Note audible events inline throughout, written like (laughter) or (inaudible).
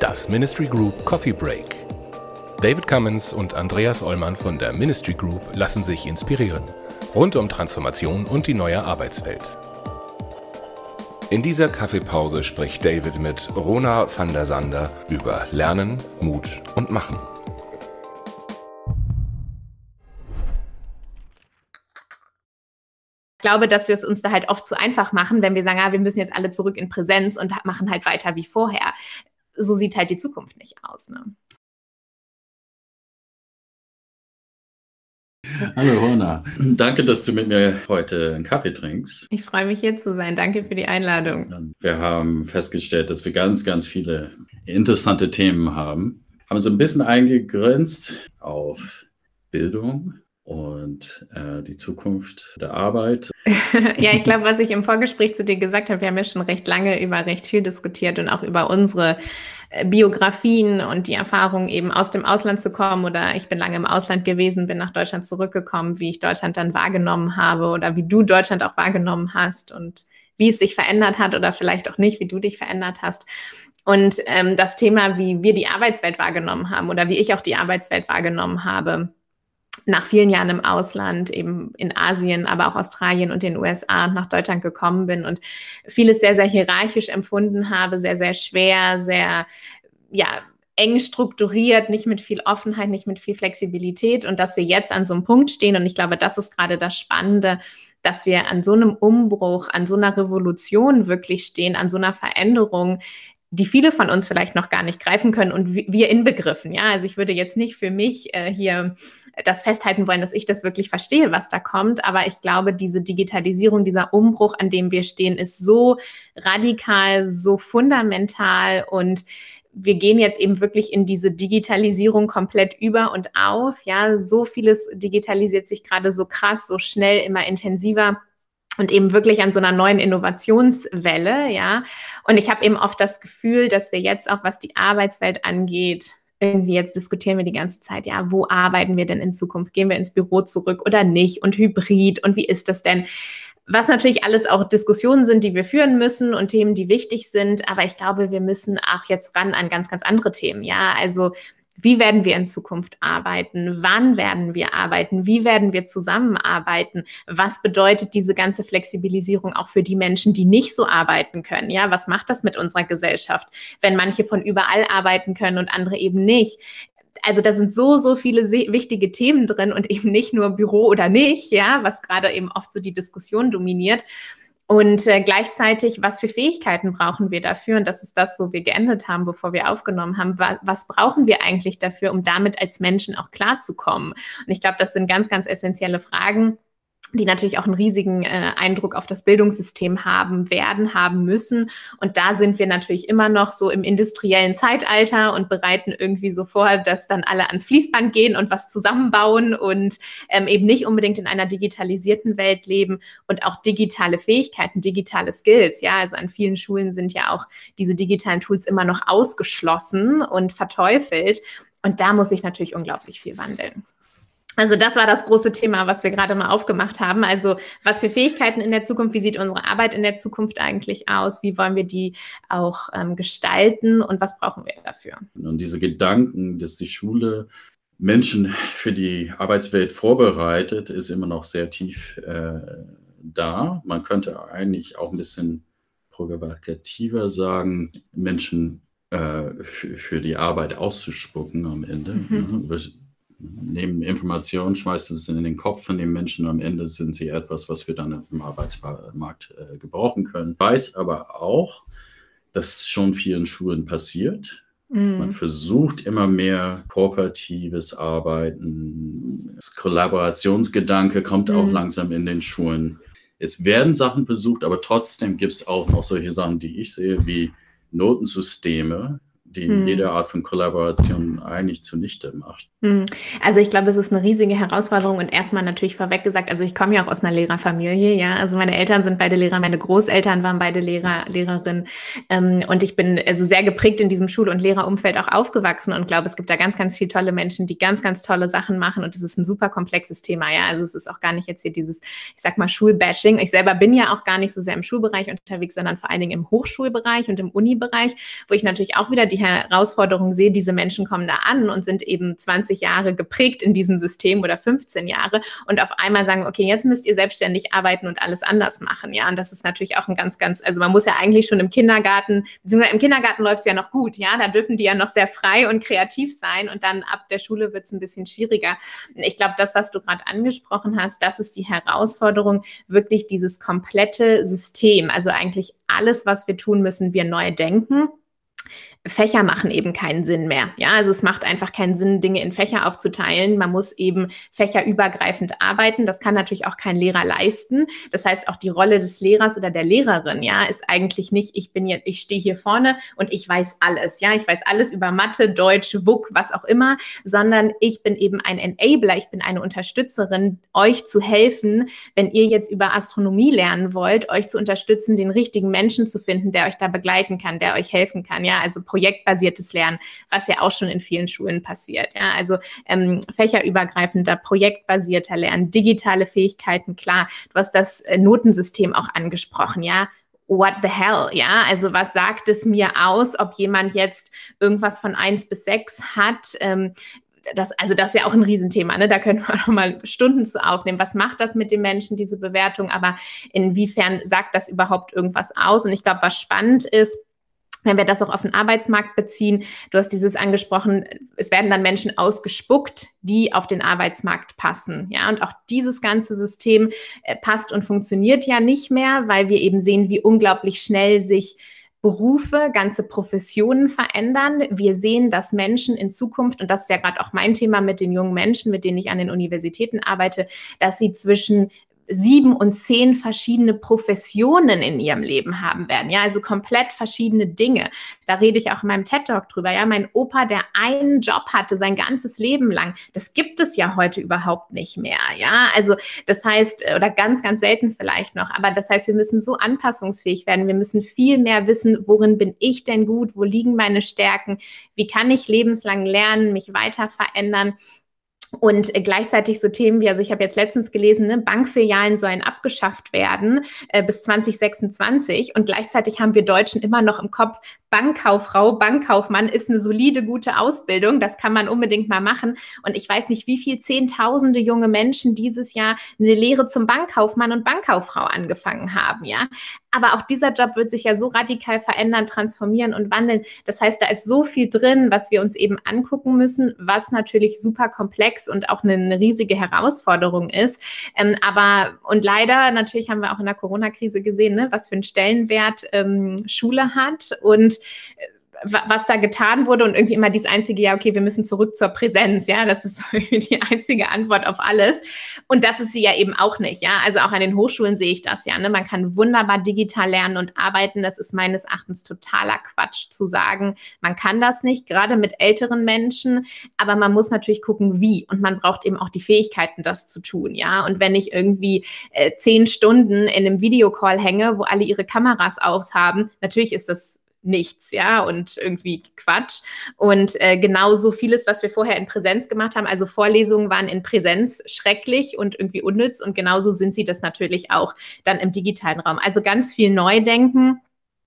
Das Ministry Group Coffee Break. David Cummins und Andreas Ollmann von der Ministry Group lassen sich inspirieren. Rund um Transformation und die neue Arbeitswelt. In dieser Kaffeepause spricht David mit Rona van der Sander über Lernen, Mut und Machen. Glaube, dass wir es uns da halt oft zu einfach machen, wenn wir sagen, ah, wir müssen jetzt alle zurück in Präsenz und machen halt weiter wie vorher. So sieht halt die Zukunft nicht aus. Ne? Hallo Hona, danke, dass du mit mir heute einen Kaffee trinkst. Ich freue mich hier zu sein. Danke für die Einladung. Wir haben festgestellt, dass wir ganz, ganz viele interessante Themen haben. Haben so ein bisschen eingegrenzt auf Bildung und äh, die Zukunft der Arbeit. (laughs) (laughs) ja, ich glaube, was ich im Vorgespräch zu dir gesagt habe, wir haben ja schon recht lange über recht viel diskutiert und auch über unsere äh, Biografien und die Erfahrung eben aus dem Ausland zu kommen oder ich bin lange im Ausland gewesen, bin nach Deutschland zurückgekommen, wie ich Deutschland dann wahrgenommen habe oder wie du Deutschland auch wahrgenommen hast und wie es sich verändert hat oder vielleicht auch nicht, wie du dich verändert hast. Und ähm, das Thema, wie wir die Arbeitswelt wahrgenommen haben oder wie ich auch die Arbeitswelt wahrgenommen habe, nach vielen Jahren im Ausland, eben in Asien, aber auch Australien und den USA und nach Deutschland gekommen bin und vieles sehr, sehr hierarchisch empfunden habe, sehr, sehr schwer, sehr, ja, eng strukturiert, nicht mit viel Offenheit, nicht mit viel Flexibilität und dass wir jetzt an so einem Punkt stehen und ich glaube, das ist gerade das Spannende, dass wir an so einem Umbruch, an so einer Revolution wirklich stehen, an so einer Veränderung, die viele von uns vielleicht noch gar nicht greifen können und wir inbegriffen. Ja, also ich würde jetzt nicht für mich äh, hier das festhalten wollen, dass ich das wirklich verstehe, was da kommt. Aber ich glaube, diese Digitalisierung, dieser Umbruch, an dem wir stehen, ist so radikal, so fundamental und wir gehen jetzt eben wirklich in diese Digitalisierung komplett über und auf. Ja, so vieles digitalisiert sich gerade so krass, so schnell, immer intensiver und eben wirklich an so einer neuen Innovationswelle, ja. Und ich habe eben oft das Gefühl, dass wir jetzt auch, was die Arbeitswelt angeht, irgendwie jetzt diskutieren wir die ganze Zeit, ja, wo arbeiten wir denn in Zukunft? Gehen wir ins Büro zurück oder nicht? Und Hybrid und wie ist das denn? Was natürlich alles auch Diskussionen sind, die wir führen müssen und Themen, die wichtig sind. Aber ich glaube, wir müssen auch jetzt ran an ganz, ganz andere Themen. Ja, also wie werden wir in Zukunft arbeiten? Wann werden wir arbeiten? Wie werden wir zusammenarbeiten? Was bedeutet diese ganze Flexibilisierung auch für die Menschen, die nicht so arbeiten können? Ja, was macht das mit unserer Gesellschaft, wenn manche von überall arbeiten können und andere eben nicht? Also da sind so, so viele wichtige Themen drin und eben nicht nur Büro oder nicht, ja, was gerade eben oft so die Diskussion dominiert. Und äh, gleichzeitig, was für Fähigkeiten brauchen wir dafür? Und das ist das, wo wir geendet haben, bevor wir aufgenommen haben. Was, was brauchen wir eigentlich dafür, um damit als Menschen auch klarzukommen? Und ich glaube, das sind ganz, ganz essentielle Fragen die natürlich auch einen riesigen äh, Eindruck auf das Bildungssystem haben werden, haben müssen. Und da sind wir natürlich immer noch so im industriellen Zeitalter und bereiten irgendwie so vor, dass dann alle ans Fließband gehen und was zusammenbauen und ähm, eben nicht unbedingt in einer digitalisierten Welt leben und auch digitale Fähigkeiten, digitale Skills. Ja, also an vielen Schulen sind ja auch diese digitalen Tools immer noch ausgeschlossen und verteufelt. Und da muss sich natürlich unglaublich viel wandeln. Also das war das große Thema, was wir gerade mal aufgemacht haben. Also was für Fähigkeiten in der Zukunft, wie sieht unsere Arbeit in der Zukunft eigentlich aus, wie wollen wir die auch ähm, gestalten und was brauchen wir dafür? Und diese Gedanken, dass die Schule Menschen für die Arbeitswelt vorbereitet, ist immer noch sehr tief äh, da. Man könnte eigentlich auch ein bisschen provokativer sagen, Menschen äh, für, für, die Arbeit auszuspucken am Ende. Mhm. Ne? Nehmen Informationen, schmeißen es in den Kopf von den Menschen. Am Ende sind sie etwas, was wir dann im Arbeitsmarkt äh, gebrauchen können. Ich weiß aber auch, dass schon vielen Schulen passiert. Mhm. Man versucht immer mehr kooperatives Arbeiten. Das Kollaborationsgedanke kommt mhm. auch langsam in den Schulen. Es werden Sachen versucht, aber trotzdem gibt es auch noch solche Sachen, die ich sehe, wie Notensysteme, die hm. jede Art von Kollaboration eigentlich zunichte macht. Hm. Also ich glaube, es ist eine riesige Herausforderung und erstmal natürlich vorweg gesagt, also ich komme ja auch aus einer Lehrerfamilie, ja, also meine Eltern sind beide Lehrer, meine Großeltern waren beide Lehrer, Lehrerin ähm, und ich bin also sehr geprägt in diesem Schul- und Lehrerumfeld auch aufgewachsen und glaube, es gibt da ganz, ganz viele tolle Menschen, die ganz, ganz tolle Sachen machen und es ist ein super komplexes Thema, ja, also es ist auch gar nicht jetzt hier dieses, ich sag mal Schulbashing. Ich selber bin ja auch gar nicht so sehr im Schulbereich unterwegs, sondern vor allen Dingen im Hochschulbereich und im Unibereich, wo ich natürlich auch wieder die Herausforderung sehe, diese Menschen kommen da an und sind eben 20 Jahre geprägt in diesem System oder 15 Jahre und auf einmal sagen, okay, jetzt müsst ihr selbstständig arbeiten und alles anders machen. Ja, und das ist natürlich auch ein ganz, ganz, also man muss ja eigentlich schon im Kindergarten, beziehungsweise im Kindergarten läuft es ja noch gut, ja, da dürfen die ja noch sehr frei und kreativ sein und dann ab der Schule wird es ein bisschen schwieriger. Ich glaube, das, was du gerade angesprochen hast, das ist die Herausforderung, wirklich dieses komplette System, also eigentlich alles, was wir tun, müssen wir neu denken. Fächer machen eben keinen Sinn mehr. Ja, also es macht einfach keinen Sinn, Dinge in Fächer aufzuteilen. Man muss eben fächerübergreifend arbeiten. Das kann natürlich auch kein Lehrer leisten. Das heißt, auch die Rolle des Lehrers oder der Lehrerin, ja, ist eigentlich nicht, ich bin jetzt, ich stehe hier vorne und ich weiß alles. Ja, ich weiß alles über Mathe, Deutsch, WUK, was auch immer, sondern ich bin eben ein Enabler. Ich bin eine Unterstützerin, euch zu helfen, wenn ihr jetzt über Astronomie lernen wollt, euch zu unterstützen, den richtigen Menschen zu finden, der euch da begleiten kann, der euch helfen kann. Ja, also projektbasiertes Lernen, was ja auch schon in vielen Schulen passiert. Ja? Also ähm, fächerübergreifender, projektbasierter Lernen, digitale Fähigkeiten, klar. Du hast das äh, Notensystem auch angesprochen, ja what the hell, ja? Also was sagt es mir aus, ob jemand jetzt irgendwas von eins bis sechs hat? Ähm, das, also das ist ja auch ein Riesenthema, ne? Da können wir noch mal Stunden zu aufnehmen. Was macht das mit den Menschen, diese Bewertung? Aber inwiefern sagt das überhaupt irgendwas aus? Und ich glaube, was spannend ist, wenn wir das auch auf den Arbeitsmarkt beziehen, du hast dieses angesprochen, es werden dann Menschen ausgespuckt, die auf den Arbeitsmarkt passen. Ja, und auch dieses ganze System äh, passt und funktioniert ja nicht mehr, weil wir eben sehen, wie unglaublich schnell sich Berufe, ganze Professionen verändern. Wir sehen, dass Menschen in Zukunft, und das ist ja gerade auch mein Thema mit den jungen Menschen, mit denen ich an den Universitäten arbeite, dass sie zwischen sieben und zehn verschiedene Professionen in ihrem Leben haben werden. Ja, also komplett verschiedene Dinge. Da rede ich auch in meinem TED Talk drüber. Ja, mein Opa, der einen Job hatte sein ganzes Leben lang, das gibt es ja heute überhaupt nicht mehr. Ja, also das heißt, oder ganz, ganz selten vielleicht noch. Aber das heißt, wir müssen so anpassungsfähig werden. Wir müssen viel mehr wissen, worin bin ich denn gut? Wo liegen meine Stärken? Wie kann ich lebenslang lernen, mich weiter verändern? Und gleichzeitig so Themen wie, also ich habe jetzt letztens gelesen, ne, Bankfilialen sollen abgeschafft werden äh, bis 2026. Und gleichzeitig haben wir Deutschen immer noch im Kopf, Bankkauffrau, Bankkaufmann ist eine solide, gute Ausbildung. Das kann man unbedingt mal machen. Und ich weiß nicht, wie viel Zehntausende junge Menschen dieses Jahr eine Lehre zum Bankkaufmann und Bankkauffrau angefangen haben, ja. Aber auch dieser Job wird sich ja so radikal verändern, transformieren und wandeln. Das heißt, da ist so viel drin, was wir uns eben angucken müssen, was natürlich super komplex und auch eine, riesige Herausforderung ist. Ähm, aber und leider natürlich haben wir auch in der Corona-Krise gesehen, ne, was für einen Stellenwert ähm, Schule hat und was da getan wurde und irgendwie immer dieses einzige, ja, okay, wir müssen zurück zur Präsenz, ja, das ist (laughs) die einzige Antwort auf alles. Und das ist sie ja eben auch nicht, ja. Also auch an den Hochschulen sehe ich das ja, ne? Man kann wunderbar digital lernen und arbeiten. Das ist meines Erachtens totaler Quatsch zu sagen, man kann das nicht, gerade mit älteren Menschen. Aber man muss natürlich gucken, wie. Und man braucht eben auch die Fähigkeiten, das zu tun, ja. Und wenn ich irgendwie äh, zehn Stunden in einem Videocall hänge, wo alle ihre Kameras haben, natürlich ist das nichts, ja, und irgendwie Quatsch. Und äh, genauso vieles, was wir vorher in Präsenz gemacht haben, also Vorlesungen waren in Präsenz schrecklich und irgendwie unnütz und genauso sind sie das natürlich auch dann im digitalen Raum. Also ganz viel Neudenken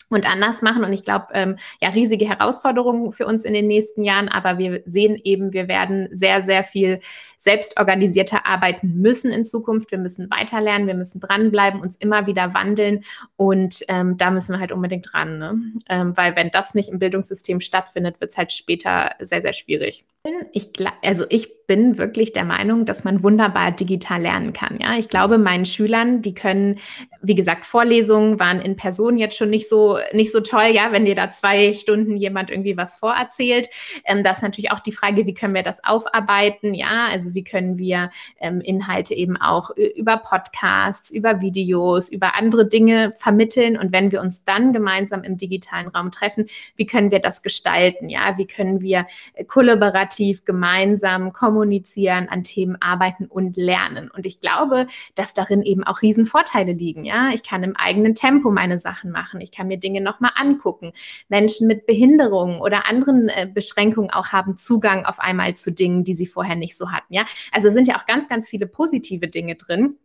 und anders machen. Und ich glaube, ähm, ja, riesige Herausforderungen für uns in den nächsten Jahren. Aber wir sehen eben, wir werden sehr, sehr viel selbstorganisierter arbeiten müssen in Zukunft. Wir müssen weiterlernen, wir müssen dranbleiben, uns immer wieder wandeln. Und ähm, da müssen wir halt unbedingt dran. Ne? Ähm, weil wenn das nicht im Bildungssystem stattfindet, wird es halt später sehr, sehr schwierig. Ich, also ich bin wirklich der Meinung, dass man wunderbar digital lernen kann. Ja, ich glaube, meinen Schülern, die können, wie gesagt, Vorlesungen waren in Person jetzt schon nicht so, nicht so toll. Ja, wenn dir da zwei Stunden jemand irgendwie was vorerzählt. Ähm, das ist natürlich auch die Frage, wie können wir das aufarbeiten? Ja, also wie können wir ähm, Inhalte eben auch über Podcasts, über Videos, über andere Dinge vermitteln? Und wenn wir uns dann gemeinsam im digitalen Raum treffen, wie können wir das gestalten? Ja, wie können wir kollaborativ gemeinsam kommunizieren? Kommunizieren, an Themen arbeiten und lernen. Und ich glaube, dass darin eben auch Riesenvorteile liegen. Ja, ich kann im eigenen Tempo meine Sachen machen. Ich kann mir Dinge nochmal angucken. Menschen mit Behinderungen oder anderen äh, Beschränkungen auch haben Zugang auf einmal zu Dingen, die sie vorher nicht so hatten. Ja, also sind ja auch ganz, ganz viele positive Dinge drin.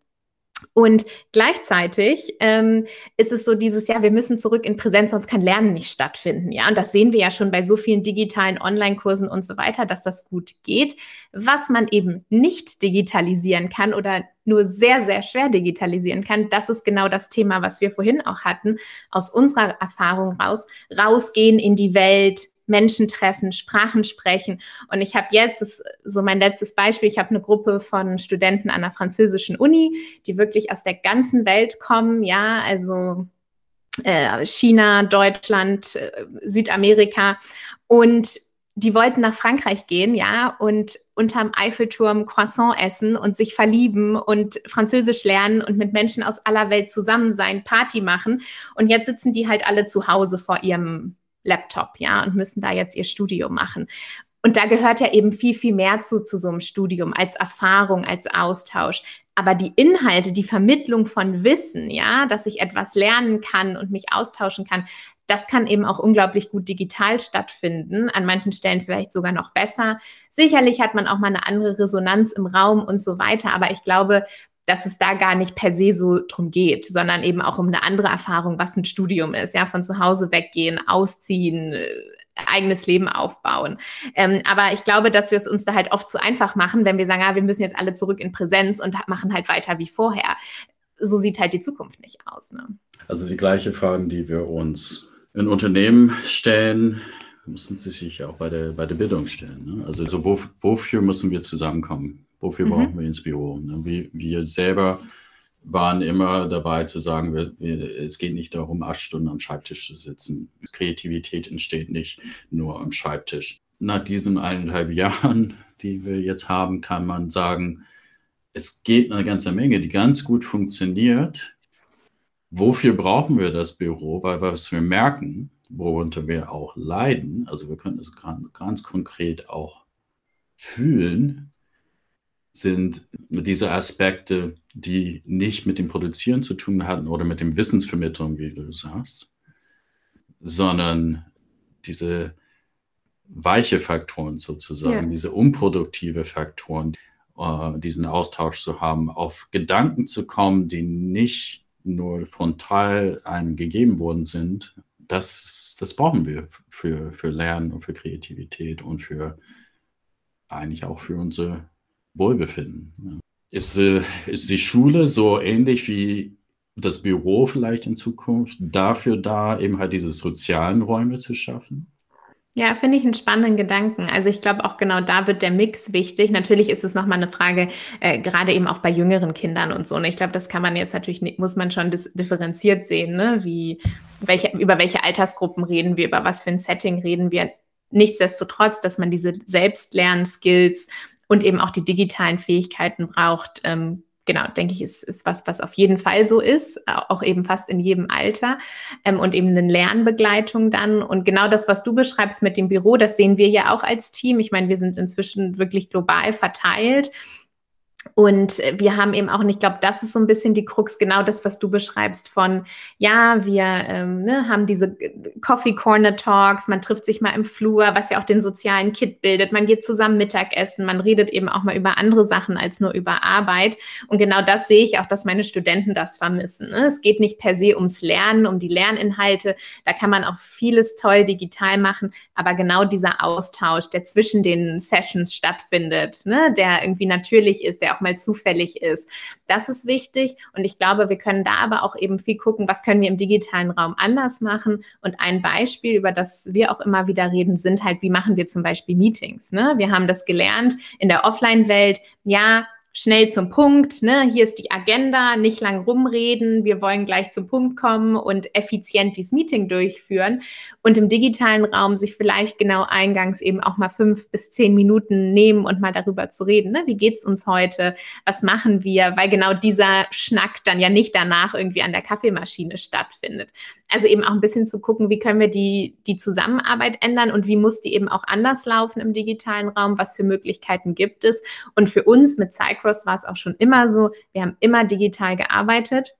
Und gleichzeitig ähm, ist es so dieses Jahr, wir müssen zurück in Präsenz, sonst kann Lernen nicht stattfinden. Ja, und das sehen wir ja schon bei so vielen digitalen Online-Kursen und so weiter, dass das gut geht. Was man eben nicht digitalisieren kann oder nur sehr, sehr schwer digitalisieren kann, das ist genau das Thema, was wir vorhin auch hatten, aus unserer Erfahrung raus. Rausgehen in die Welt, Menschen treffen, Sprachen sprechen. Und ich habe jetzt, das ist so mein letztes Beispiel, ich habe eine Gruppe von Studenten an der französischen Uni, die wirklich aus der ganzen Welt kommen, ja, also äh, China, Deutschland, äh, Südamerika. Und die wollten nach Frankreich gehen, ja, und unterm Eiffelturm Croissant essen und sich verlieben und Französisch lernen und mit Menschen aus aller Welt zusammen sein, Party machen. Und jetzt sitzen die halt alle zu Hause vor ihrem Laptop, ja, und müssen da jetzt ihr Studium machen. Und da gehört ja eben viel, viel mehr zu, zu so einem Studium als Erfahrung, als Austausch. Aber die Inhalte, die Vermittlung von Wissen, ja, dass ich etwas lernen kann und mich austauschen kann, das kann eben auch unglaublich gut digital stattfinden, an manchen Stellen vielleicht sogar noch besser. Sicherlich hat man auch mal eine andere Resonanz im Raum und so weiter, aber ich glaube, dass es da gar nicht per se so drum geht, sondern eben auch um eine andere Erfahrung, was ein Studium ist, ja, von zu Hause weggehen, ausziehen, äh, eigenes Leben aufbauen. Ähm, aber ich glaube, dass wir es uns da halt oft zu einfach machen, wenn wir sagen, ah, wir müssen jetzt alle zurück in Präsenz und machen halt weiter wie vorher. So sieht halt die Zukunft nicht aus. Ne? Also die gleiche Fragen, die wir uns in Unternehmen stellen, müssen sie sich auch bei der, bei der Bildung stellen. Ne? Also, also wo, wofür müssen wir zusammenkommen? Wofür mhm. brauchen wir ins Büro? Ne? Wir, wir, selber waren immer dabei zu sagen, wir, wir, es geht nicht darum, acht Stunden am Schreibtisch zu sitzen. Kreativität entsteht nicht nur am Schreibtisch. Nach diesen eineinhalb Jahren, die wir jetzt haben, kann man sagen, es geht eine ganze Menge, die ganz gut funktioniert. Wofür brauchen wir das Büro? Weil was wir merken, worunter wir auch leiden, also wir können es ganz konkret auch fühlen, sind diese Aspekte, die nicht mit dem Produzieren zu tun hatten oder mit dem Wissensvermittlung, wie du sagst, sondern diese weiche Faktoren sozusagen, ja. diese unproduktive Faktoren, äh, diesen Austausch zu haben, auf Gedanken zu kommen, die nicht nur frontal einem gegeben worden sind, das, das brauchen wir für, für Lernen und für Kreativität und für eigentlich auch für unsere Wohlbefinden. Ist, äh, ist die Schule so ähnlich wie das Büro vielleicht in Zukunft dafür da, eben halt diese sozialen Räume zu schaffen? Ja, finde ich einen spannenden Gedanken. Also ich glaube auch genau da wird der Mix wichtig. Natürlich ist es nochmal eine Frage, äh, gerade eben auch bei jüngeren Kindern und so. Und ich glaube, das kann man jetzt natürlich, muss man schon differenziert sehen, ne? Wie, welche, über welche Altersgruppen reden wir, über was für ein Setting reden wir. Nichtsdestotrotz, dass man diese Selbstlernskills und eben auch die digitalen Fähigkeiten braucht. Ähm, genau, denke ich, ist, ist was, was auf jeden Fall so ist, auch eben fast in jedem Alter ähm, und eben eine Lernbegleitung dann. Und genau das, was du beschreibst mit dem Büro, das sehen wir ja auch als Team. Ich meine, wir sind inzwischen wirklich global verteilt. Und wir haben eben auch, und ich glaube, das ist so ein bisschen die Krux, genau das, was du beschreibst von, ja, wir ähm, ne, haben diese Coffee Corner Talks, man trifft sich mal im Flur, was ja auch den sozialen Kit bildet, man geht zusammen Mittagessen, man redet eben auch mal über andere Sachen als nur über Arbeit. Und genau das sehe ich auch, dass meine Studenten das vermissen. Ne? Es geht nicht per se ums Lernen, um die Lerninhalte, da kann man auch vieles toll digital machen, aber genau dieser Austausch, der zwischen den Sessions stattfindet, ne, der irgendwie natürlich ist, der auch mal zufällig ist. Das ist wichtig und ich glaube, wir können da aber auch eben viel gucken, was können wir im digitalen Raum anders machen. Und ein Beispiel, über das wir auch immer wieder reden, sind halt, wie machen wir zum Beispiel Meetings. Ne? Wir haben das gelernt in der Offline-Welt. Ja, schnell zum Punkt. Ne? Hier ist die Agenda, nicht lang rumreden. Wir wollen gleich zum Punkt kommen und effizient dieses Meeting durchführen. Und im digitalen Raum sich vielleicht genau eingangs eben auch mal fünf bis zehn Minuten nehmen und mal darüber zu reden. Ne? Wie geht's uns heute? Was machen wir? Weil genau dieser Schnack dann ja nicht danach irgendwie an der Kaffeemaschine stattfindet. Also eben auch ein bisschen zu gucken, wie können wir die, die Zusammenarbeit ändern und wie muss die eben auch anders laufen im digitalen Raum? Was für Möglichkeiten gibt es? Und für uns mit Cycross war es auch schon immer so, wir haben immer digital gearbeitet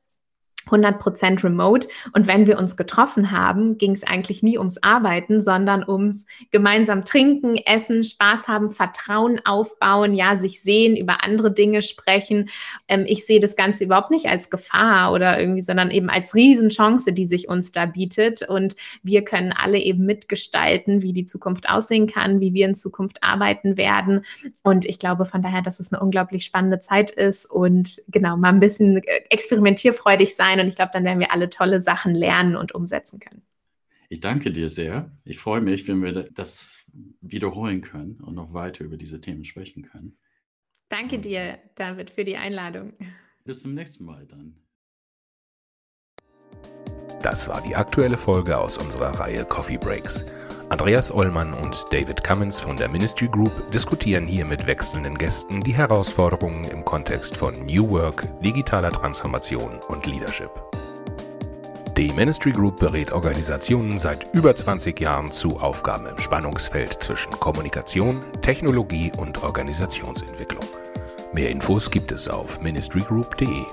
100% remote. Und wenn wir uns getroffen haben, ging es eigentlich nie ums Arbeiten, sondern ums gemeinsam trinken, essen, Spaß haben, Vertrauen aufbauen, ja, sich sehen, über andere Dinge sprechen. Ähm, ich sehe das Ganze überhaupt nicht als Gefahr oder irgendwie, sondern eben als Riesenchance, die sich uns da bietet. Und wir können alle eben mitgestalten, wie die Zukunft aussehen kann, wie wir in Zukunft arbeiten werden. Und ich glaube von daher, dass es eine unglaublich spannende Zeit ist und genau mal ein bisschen äh, experimentierfreudig sein sein und ich glaube, dann werden wir alle tolle Sachen lernen und umsetzen können. Ich danke dir sehr. Ich freue mich, wenn wir das wiederholen können und noch weiter über diese Themen sprechen können. Danke dir, David, für die Einladung. Bis zum nächsten Mal dann. Das war die aktuelle Folge aus unserer Reihe Coffee Breaks. Andreas Ollmann und David Cummins von der Ministry Group diskutieren hier mit wechselnden Gästen die Herausforderungen im Kontext von New Work, digitaler Transformation und Leadership. Die Ministry Group berät Organisationen seit über 20 Jahren zu Aufgaben im Spannungsfeld zwischen Kommunikation, Technologie und Organisationsentwicklung. Mehr Infos gibt es auf ministrygroup.de.